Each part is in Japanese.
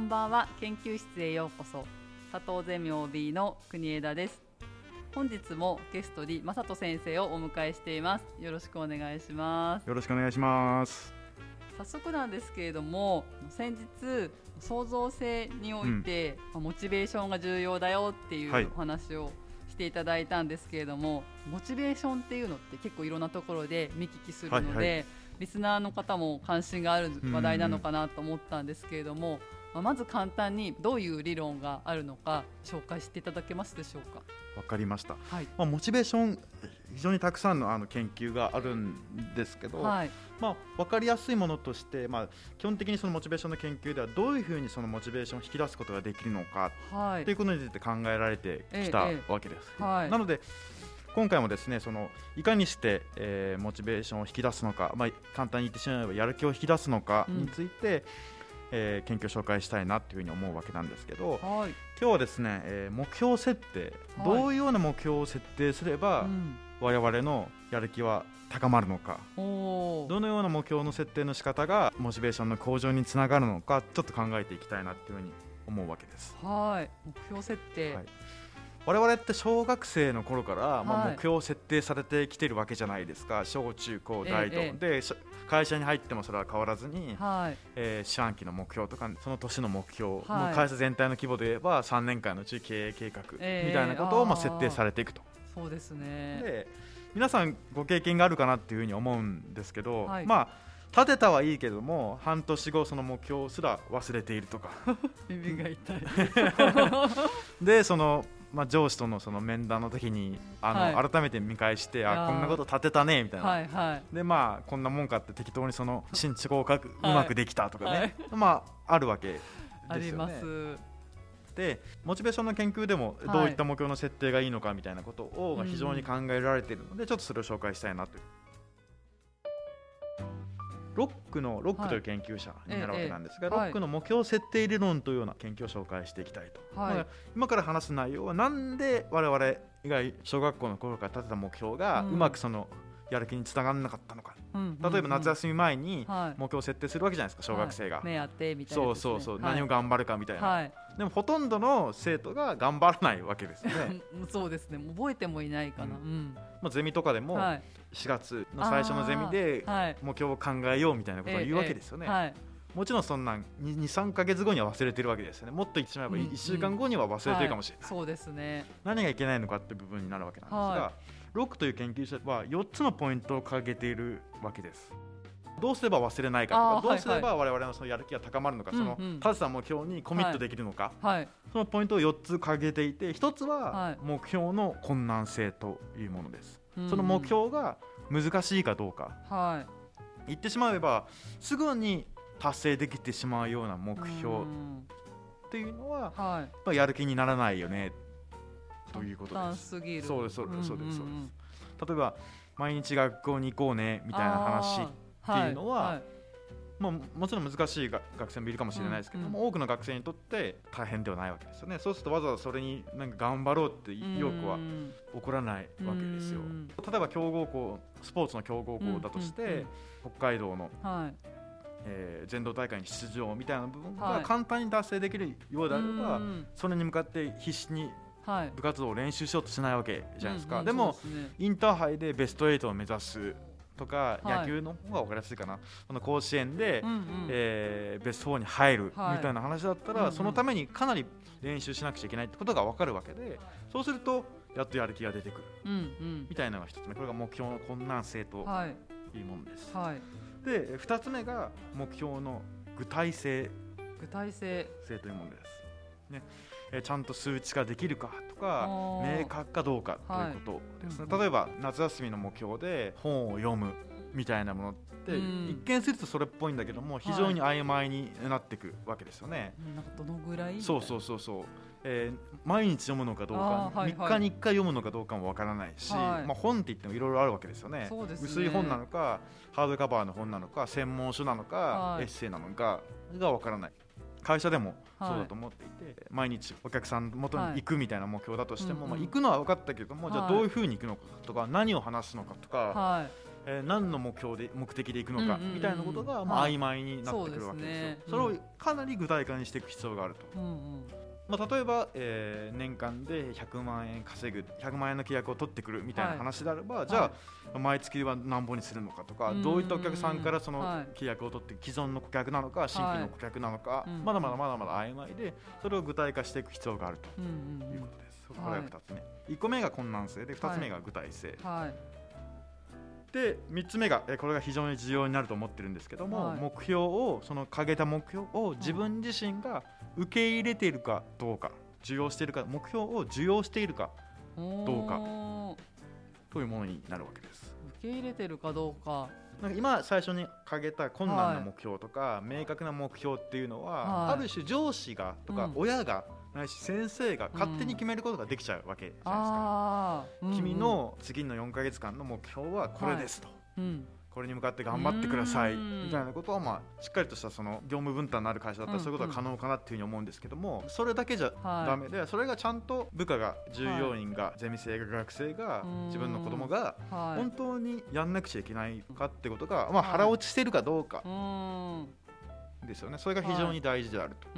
んばんは。研究室へようこそ。佐藤ゼミ OB の国枝です。本日もゲストに正人先生をお迎えしています。よろしくお願いします。よろしくお願いします。早速なんですけれども先日創造性において、うん、モチベーションが重要だよっていうお話をしていただいたんですけれども、はい、モチベーションっていうのって結構いろんなところで見聞きするので、はいはい。リスナーの方も関心がある話題なのかなと思ったんですけれども、まあ、まず簡単にどういう理論があるのか紹介していただけますでしょうか。わかりました。はい、まあモチベーション非常にたくさんのあの研究があるんですけど、はい、まあ分かりやすいものとして、まあ基本的にそのモチベーションの研究ではどういうふうにそのモチベーションを引き出すことができるのか、はい、ということについて考えられてきたわけです。ええはい、なので。今回もですねそのいかにして、えー、モチベーションを引き出すのか、まあ、簡単に言ってしまえばやる気を引き出すのかについて、うんえー、研究を紹介したいなというふうに思うわけなんですけど、はい、今日はですね、えー、目標設定、はい、どういうような目標を設定すれば、うん、我々のやる気は高まるのかどのような目標の設定の仕方がモチベーションの向上につながるのかちょっと考えていきたいなというふうに思うわけです。はい。目標設定、はい。我々って小学生の頃から、まあ、目標を設定されてきてるわけじゃないですか、小中高大と、え。え、で会社に入ってもそれは変わらずに、はい、えー、四半期の目標とかその年の目標、はい、会社全体の規模で言えば3年間のうち経営計画みたいなことを、まあ、設定されていくと。そうですね。で皆さんご経験があるかなっていうふうに思うんですけど、はい、まあ立てたはいいけども半年後その目標すら忘れているとか。耳が痛い。でそのまあ、上司とのその面談の時にあの、はい、改めて見返してあこんなこと立てたねみたいな、はいはい、でまあこんなもんかって適当にその 新地合格うまくできたとかね、はい、まああるわけですよね。でモチベーションの研究でもどうい。った目標の設定がいいのかみたいなことを非常に考えられているので、ちょっとそれを紹介したいなと。ロックのロックという研究者になるわけなんですが、はい、ロックの目標設定理論というような研究を紹介していきたいと、はい、今から話す内容はなんで我々以外小学校の頃から立てた目標がうまくそのやる気につながらなかったのか、うん、例えば夏休み前に目標を設定するわけじゃないですか小学生が、目当てみたいな、ね、そうそうそう、何を頑張るかみたいな、でもほとんどの生徒が頑張らないわけですね。そうですね。覚えてもいないかな、うん。まあ、ゼミとかでも4月の最初のゼミで目標を考えようみたいなことを言うわけですよね、はいもちろんそんなん23か月後には忘れてるわけですよね。もっと言ってしまえば1週間後には忘れてるかもしれない、うん。うんはい、そうですね。何がいけないのかって部分になるわけなんですが、はい、ロックという研究者は4つのポイントを掲げているわけですどうすれば忘れないかとかどうすれば我々のそのやる気が高まるのか、その立てた目標にコミットできるのか、はい、そのポイントを4つ掲げていて1つは目標の困難性というものです、その目標が難しいかどうか、はい、言ってしまえばすぐに達成できてしまうような目標。っていうのは、はい、やる気にならないよね。ということです。そうですそうですそうですそうです。例えば毎日学校に行こうねみたいな話。っていうのは、はいはい、まあ、もちろん難しい学生もいるかもしれないですけども、うんうん、多くの学生にとって大変ではないわけですよね。そうするとわざわざそれになんか頑張ろうって意欲は起こらないわけですよ。例えば強豪校スポーツの強豪校だとして、うんうんうん、北海道の、はい。えー、全道大会に出場みたいな部分が簡単に達成できるようであれば、はい、それに向かって必死に部活動を練習しようとしないわけじゃないですか、はいでも、ね、インターハイでベスト8を目指すとか、野球の方が分かりやすいかな。この甲子園で、うんうん、えー、ベスト4に入るみたいな話だったら、そのためにかなり練習しなくちゃいけないってことが分かるわけでそうするとやっとやる気が出てくる、うんうん、みたいなのが一つ目。これが目標の困難性とい。うものです。はい、で2つ目が目標の具体性。具体性。性というものです。ねえちゃんと数値化できるかとか明確かどうかということですね、はい、例えば夏休みの目標で本を読むみたいなものって一見するとそれっぽいんだけども非常に曖昧になっていくわけですよね。なんかどのぐらい？そうそうそうそう、えー、毎日読むのかどうか、はいはい、3日に1回読むのかどうかもわからないし、はい、まあ、本って言ってもいろいろあるわけですよね、ね、薄い本なのかハードカバーの本なのか専門書なのか、はい、エッセイなのかがわからない会社でもそうだと思っていて、はい、毎日お客さん元に行くみたいな目標だとしても、はい、まあ、行くのは分かったけども、じゃあどういうふうに行くのかとか何を話すのかとか、はい、えー、何の目標で目的でいくのかみたいなことが、まあ、曖昧になってくるわけですよ、はい、それをかなり具体化にしていく必要があると。うんうんまあ、例えば、えー、年間で100万円稼ぐ100万円の契約を取ってくるみたいな話であれば、はい、じゃあ、はい、毎月は何本にするのかとかどういったお客さんからその契約を取って既存の顧客なのか新規の顧客なのか、まだまだまだまだ曖昧でそれを具体化していく必要があるということです。これが2つ目、1個目が困難性で2つ目が具体性。で3つ目がこれが非常に重要になると思ってるんですけども、はい、目標をその掲げた目標を自分自身が受け入れているかどうか受容しているか目標を受容しているかどうかというものになるわけです。受け入れてるかどうか。なんか今最初に掲げた困難な目標とか、はい、明確な目標っていうのは、はい、ある種上司がとか親が、ないし先生が勝手に決めることができちゃうわけじゃないですか、うん、君の次の4か月間の目標はこれですと、はい。うん、これに向かって頑張ってください。みたいなことは、まあ、しっかりとしたその業務分担のある会社だったらそういうことは可能かなっていうふうに思うんですけども、それだけじゃだめで、それがちゃんと部下が従業員が、ゼミ生が学生が自分の子供が本当にやんなくちゃいけないかってことが、まあ、腹落ちしてるかどうかですよね。それが非常に大事であると。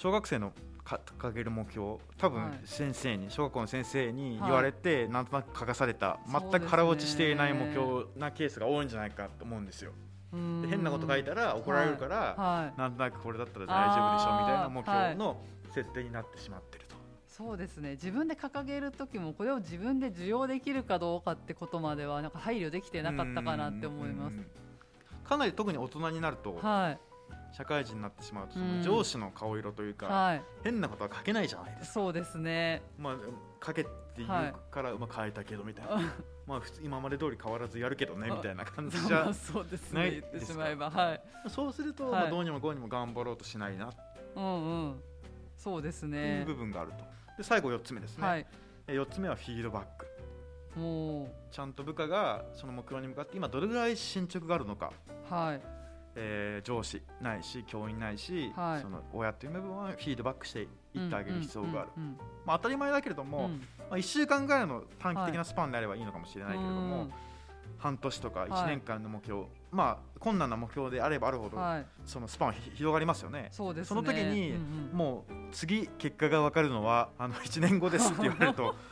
小学生の掲げる目標多分先生に、小学校の先生に言われて、なんとなく書かされた全く腹落ちしていない目標なケースが多いんじゃないかと思うんですよ。で変なこと書いたら怒られるから、はい。はい、なんとなくこれだったら大丈夫でしょみたいな目標の設定になってしまってると。そうですね。自分で掲げる時もこれを自分で受容できるかどうかってことまではなんか配慮できてなかったかなって思います。かなり特に大人になると、はい、社会人になってしまうとその上司の顔色というか、はい、変なことは書けないじゃないですか。そうですね。まあ書けって言うから、まあ、書いたけどみたいな。まあ普通今まで通り変わらずやるけどねみたいな感じじゃそうですね。言ってしまえばはい。そうすると、まあ、どうにもこうにも頑張ろうとしないな。うんうん。そうですね。いう部分があると。で最後4つ目ですね、はい、4つ目はフィードバック。もうちゃんと部下がその目標に向かって今どれぐらい進捗があるのか、はいえー、上司ないし教員ないし、はい、その親という部分はフィードバックしていってあげる必要がある、まあ、当たり前だけれども、うん、まあ、1週間ぐらいの短期的なスパンであればいいのかもしれないけれども、はい、半年とか1年間の目標、はい、まあ困難な目標であればあるほど、そのスパンは広がりますよね。そね。その時に、うんうん、もう次結果が分かるのはあの1年後ですって言われると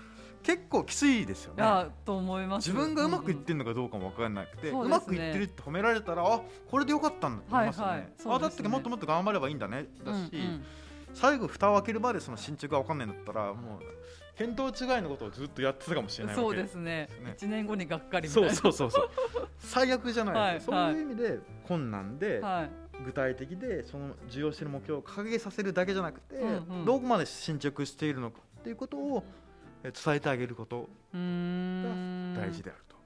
結構きついですよね。と思います。自分がうまくいってるのかどうかも分からなくて、うん。うん、うまくいってるって褒められたらあこれでよかったんだと思いますよね。はいはい、あだってもっともっと頑張ればいいんだねだし、うんうん、最後蓋を開けるまでその進捗が分かんないんだったらもう見当違いのことをずっとやってたかもしれないそうですね。一年後にがっかりみたいな。そうそうそうそう。最悪じゃないですか、はい、そういう意味で困難で、はい、具体的でその重要している目標を掲げさせるだけじゃなくて、うんうん、どこまで進捗しているのかっていうことを伝えてあげることが大事であると。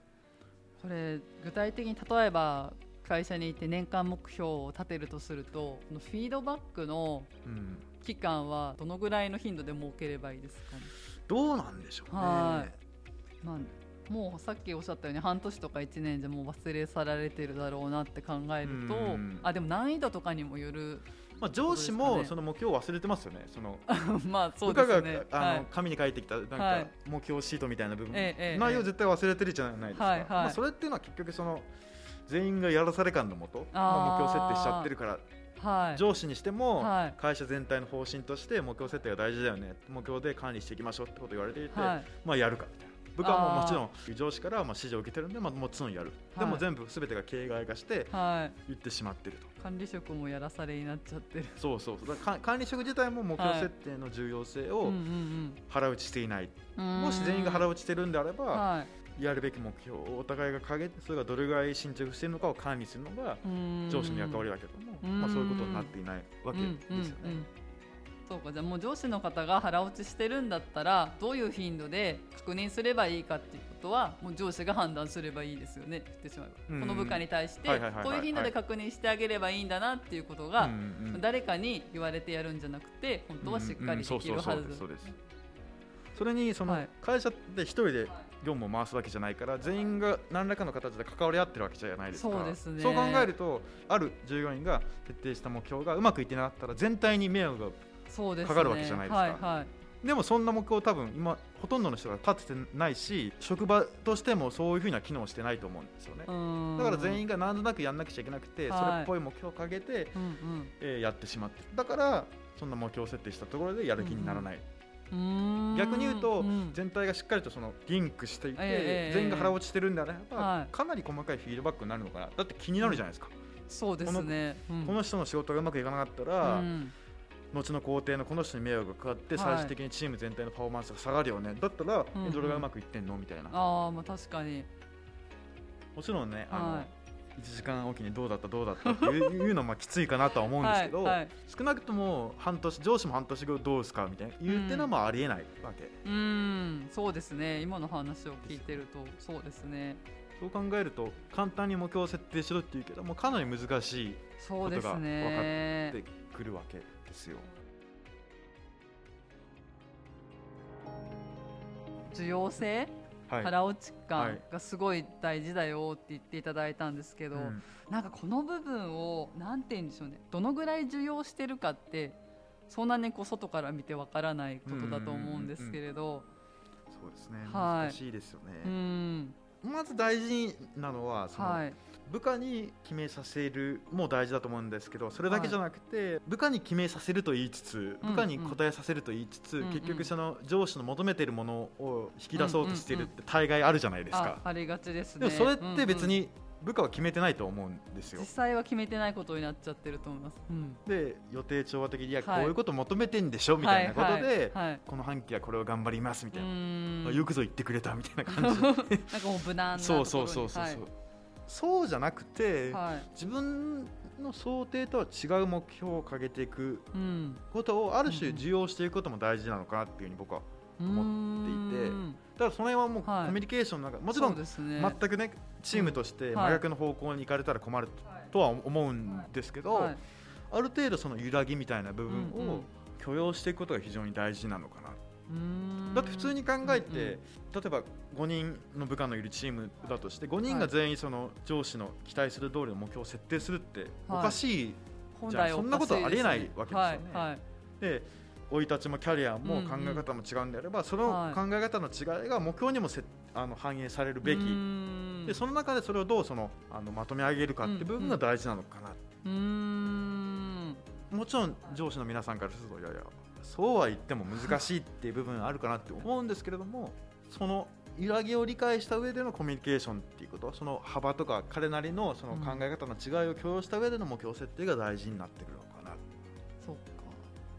これ具体的に例えば会社にいて年間目標を立てるとするとフィードバックの期間はどのぐらいの頻度で設ければいいですか、ね、どうなんでしょうね。はい。まあ、もうさっきおっしゃったように半年とか1年じゃもう忘れ去られてるだろうなって考えるとあでも難易度とかにもよるまあ、上司もその目標を忘れてますよね、その まあそうですね、があの紙に書いてきたなんか目標シートみたいな部分、内容絶対忘れてるじゃないですか、まあ、それっていうのは結局その全員がやらされ感のもと、まあ、目標設定しちゃってるからはい、上司にしても、会社全体の方針として目標設定が大事だよね。目標で管理していきましょうってことを言われていて、はい、まあやるかみたいな部下ももちろん上司からまあ指示を受けてるんで、まあ、もちろんやる、はい、でも全部すべてが形骸化して言ってしまってると、管理職もやらされになっちゃってる。そうそうそう。だ管理職自体も目標設定の重要性を腹打ちしていない、もし全員が腹打ちしてるんであれば、はい、やるべき目標をお互いが掲げてそれがどれぐらい進捗しているのかを管理するのが上司の役割だけども、まあ、そういうことになっていないわけですよね。そうかじゃあもう上司の方が腹落ちしてるんだったらどういう頻度で確認すればいいかっていうことはもう上司が判断すればいいですよね。言ってしまえば、この部下に対してこういう頻度で確認してあげればいいんだなっていうことが、誰かに言われてやるんじゃなくて本当はしっかりできるはず。それにその会社で一人で業務を回すわけじゃないから全員が何らかの形で関わり合ってるわけじゃないですか。そうです、ね、そう考えるとある従業員が徹底した目標がうまくいってなかったら全体に迷惑がかかるわけじゃないですか。はいはい、でもそんな目標多分今ほとんどの人が立ててないし職場としてもそういうふうな機能してないと思うんですよね。だから全員が何となくやんなくちゃいけなくて、それっぽい目標をかけて、うんうん、えー、やってしまって。だからそんな目標設定したところでやる気にならない、逆に言うと、全体がしっかりとそのリンクしていて、全員が腹落ちしてるんであれば、かなり細かいフィードバックになるのかな。だって気になるじゃないですか、そうですね。この人の仕事がうまくいかなかったら、後の工程のこの人に迷惑がかかって最終的にチーム全体のパフォーマンスが下がるよね、だったら、どれがうまくいってんの？みたいな。あまあ確かに。もちろんねあの、1時間おきにどうだったどうだったっていう のはまあきついかなとは思うんですけど、はいはい、少なくとも半年上司も半年後どうですかみたいな言うっていうのはまあありえないわけ。うん。そうですね。今の話を聞いてるとそうですね。そう考えると簡単に目標を設定しろっていうけどもかなり難しいことが分かってくるわけですよ。需要性、はい、腹落ち感がすごい大事だよって言っていただいたんですけど、うん、なんかこの部分を何て言うんでしょうね。どのぐらい需要してるかってそんなにこう外から見てわからないことだと思うんですけれど、そうですね、難しいですよね。うん。まず大事なのはその、はい、部下に決めさせるも大事だと思うんですけどそれだけじゃなくて、はい、部下に決めさせると言いつつ部下に答えさせると言いつつ、うんうん、結局その上司の求めているものを引き出そうとしているって大概あるじゃないですか。ありがちですね。でもそれって別に部下は決めてないと思うんですよ。実際は決めてないことになっちゃってると思います、うん、で予定調和的にいや、こういうこと求めてんでしょみたいなことで、はいはい、この半期はこれを頑張りますみたいな。よくぞ言ってくれたみたいな感じ なんかもう無難なそうそうそうそう、はい、そうじゃなくて、自分の想定とは違う目標をかけていくことをある種受容していくことも大事なのかなっていうふうに僕は思っていてだからその辺はもうコミュニケーションなんか、もちろん全くねチームとして真逆の方向に行かれたら困るとは思うんですけど、ある程度その揺らぎみたいな部分を許容していくことが非常に大事なのかなだって普通に考えて、例えば5人の部下のいるチームだとして5人が全員その上司の期待する通りの目標を設定するっておかしい、じゃそんなことはありえないわけですよね。で生い立ちもキャリアも考え方も違うんであれば、その考え方の違いが目標にもせあの反映されるべき。でその中でそれをどうそのあのまとめ上げるかっていう部分が大事なのかな。もちろん上司の皆さんからするといやいやそうは言っても難しいっていう部分あるかなって思うんですけれどもその揺らぎを理解した上でのコミュニケーションっていうことその幅とか彼なりのその考え方の違いを共有した上での目標設定が大事になってくるのかな。そっか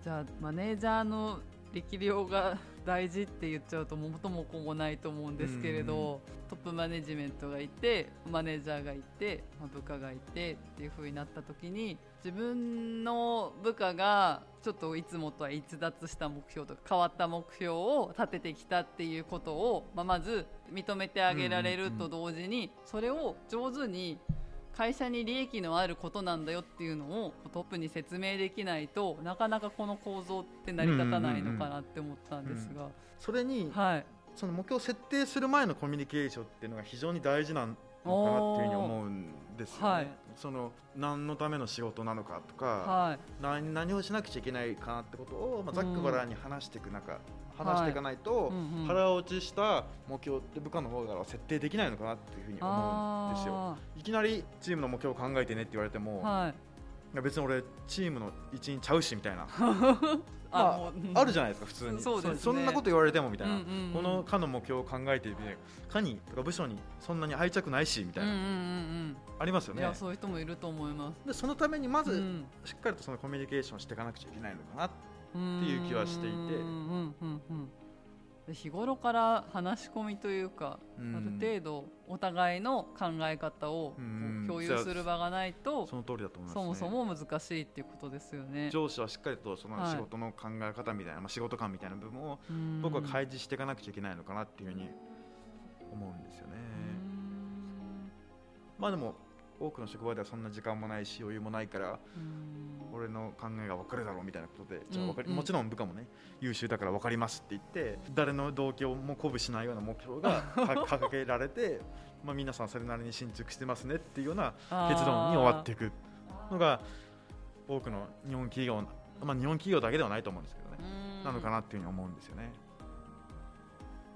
じゃあマネージャーの力量が大事って言っちゃうと元も子もないと思うんですけれど、トップマネジメントがいてマネージャーがいて、まあ、部下がいてっていう風になった時に自分の部下がちょっといつもとは逸脱した目標とか変わった目標を立ててきたっていうことを、まあ、まず認めてあげられると同時にそれを上手に会社に利益のあることなんだよっていうのをトップに説明できないとなかなかこの構造って成り立たないのかなって思ったんですが、それに、はい、その目標を設定する前のコミュニケーションっていうのが非常に大事なのかなっていうふうに思うんですよね、はい、その何のための仕事なのかとか、はい、何何をしなくちゃいけないかなってことを、まあ、ざっくばらんに話していく中、話していかないと、腹落ちした目標って部下の方からは設定できないのかなっていうふうに思うんですよ。いきなりチームの目標を考えてねって言われても、はい、別に俺チームの一員ちゃうしみたいな まあ、あるじゃないですか普通に。そ、ね、そんなこと言われてもみたいな、うんうんうん、この課の目標を考えてみて課にとか部署にそんなに愛着ないしみたいな、うんうんうん、ありますよね。いやそういう人もいると思います。でそのためにまず、しっかりとそのコミュニケーションしていかなくちゃいけないのかなっていう気はしていて。日頃から話し込みというか、ある程度お互いの考え方を共有する場がないと、その通りだと思います、そもそも難しいっていうことですよね。上司はしっかりとその仕事の考え方みたいな、まあ、仕事感みたいな部分を僕は開示していかなくちゃいけないのかなっていうふうに思うんですよね。まあでも多くの職場ではそんな時間もないし余裕もないから俺の考えが分かるだろうみたいなことでじゃあ分かり、もちろん部下もね優秀だから分かりますって言って誰の動機をも鼓舞しないような目標が 掲げられてまあ皆さんそれなりに進捗してますねっていうような結論に終わっていくのが多くの日本企業まあ日本企業だけではないと思うんですけどね。なのかなっていうふうに思うんですよね。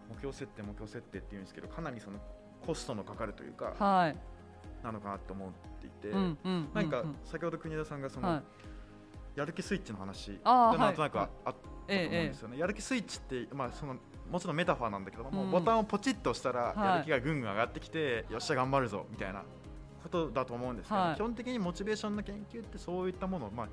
目標設定目標設定っていうんですけどかなりそのコストのかかるというか、はい、なのかなと思っていて、うんうん、何か先ほど国枝さんがその、はい、やる気スイッチの話がなんとなくあ,、ったと思うんですよね、やる気スイッチって、まあ、そのもちろんメタファーなんだけども、うん、ボタンをポチッと押したらやる気がぐんぐん上がってきて、よっしゃ頑張るぞみたいなことだと思うんですけど、基本的にモチベーションの研究ってそういったものを、まあ、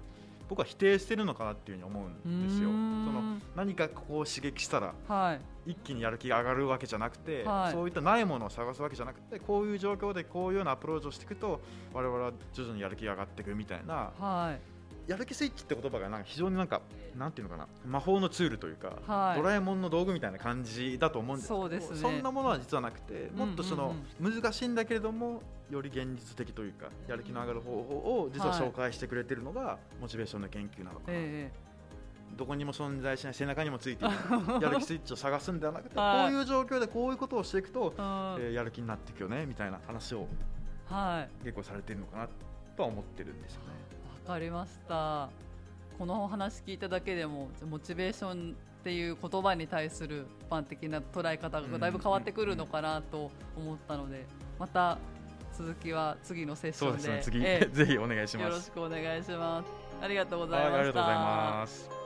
僕は否定してるのかなっていうふうに思うんですよ。その何かここを刺激したら、はい、一気にやる気が上がるわけじゃなくて、はい、そういったないものを探すわけじゃなくてこういう状況でこういうようなアプローチをしていくと我々は徐々にやる気が上がっていくみたいな、はい、やる気スイッチって言葉がなんか非常になんかなんていうのかな魔法のツールというか、はい、ドラえもんの道具みたいな感じだと思うんですけど、ね、そんなものは実はなくてもっとその難しいんだけれどもより現実的というかやる気の上がる方法を実は紹介してくれてるのがモチベーションの研究なのかな、えー、どこにも存在しない背中にもついている やる気スイッチを探すんではなくて、はい、こういう状況でこういうことをしていくと、えー、やる気になっていくよねみたいな話を結構されてるのかなとは思ってるんですよね。わかりました。このお話聞いただけでもモチベーションっていう言葉に対する一般的な捉え方がだいぶ変わってくるのかなと思ったのでまた続きは次のセッションで、ね、次、ええ、ぜひお願いします。よろしくお願いします。ありがとうございました、ありがとうございます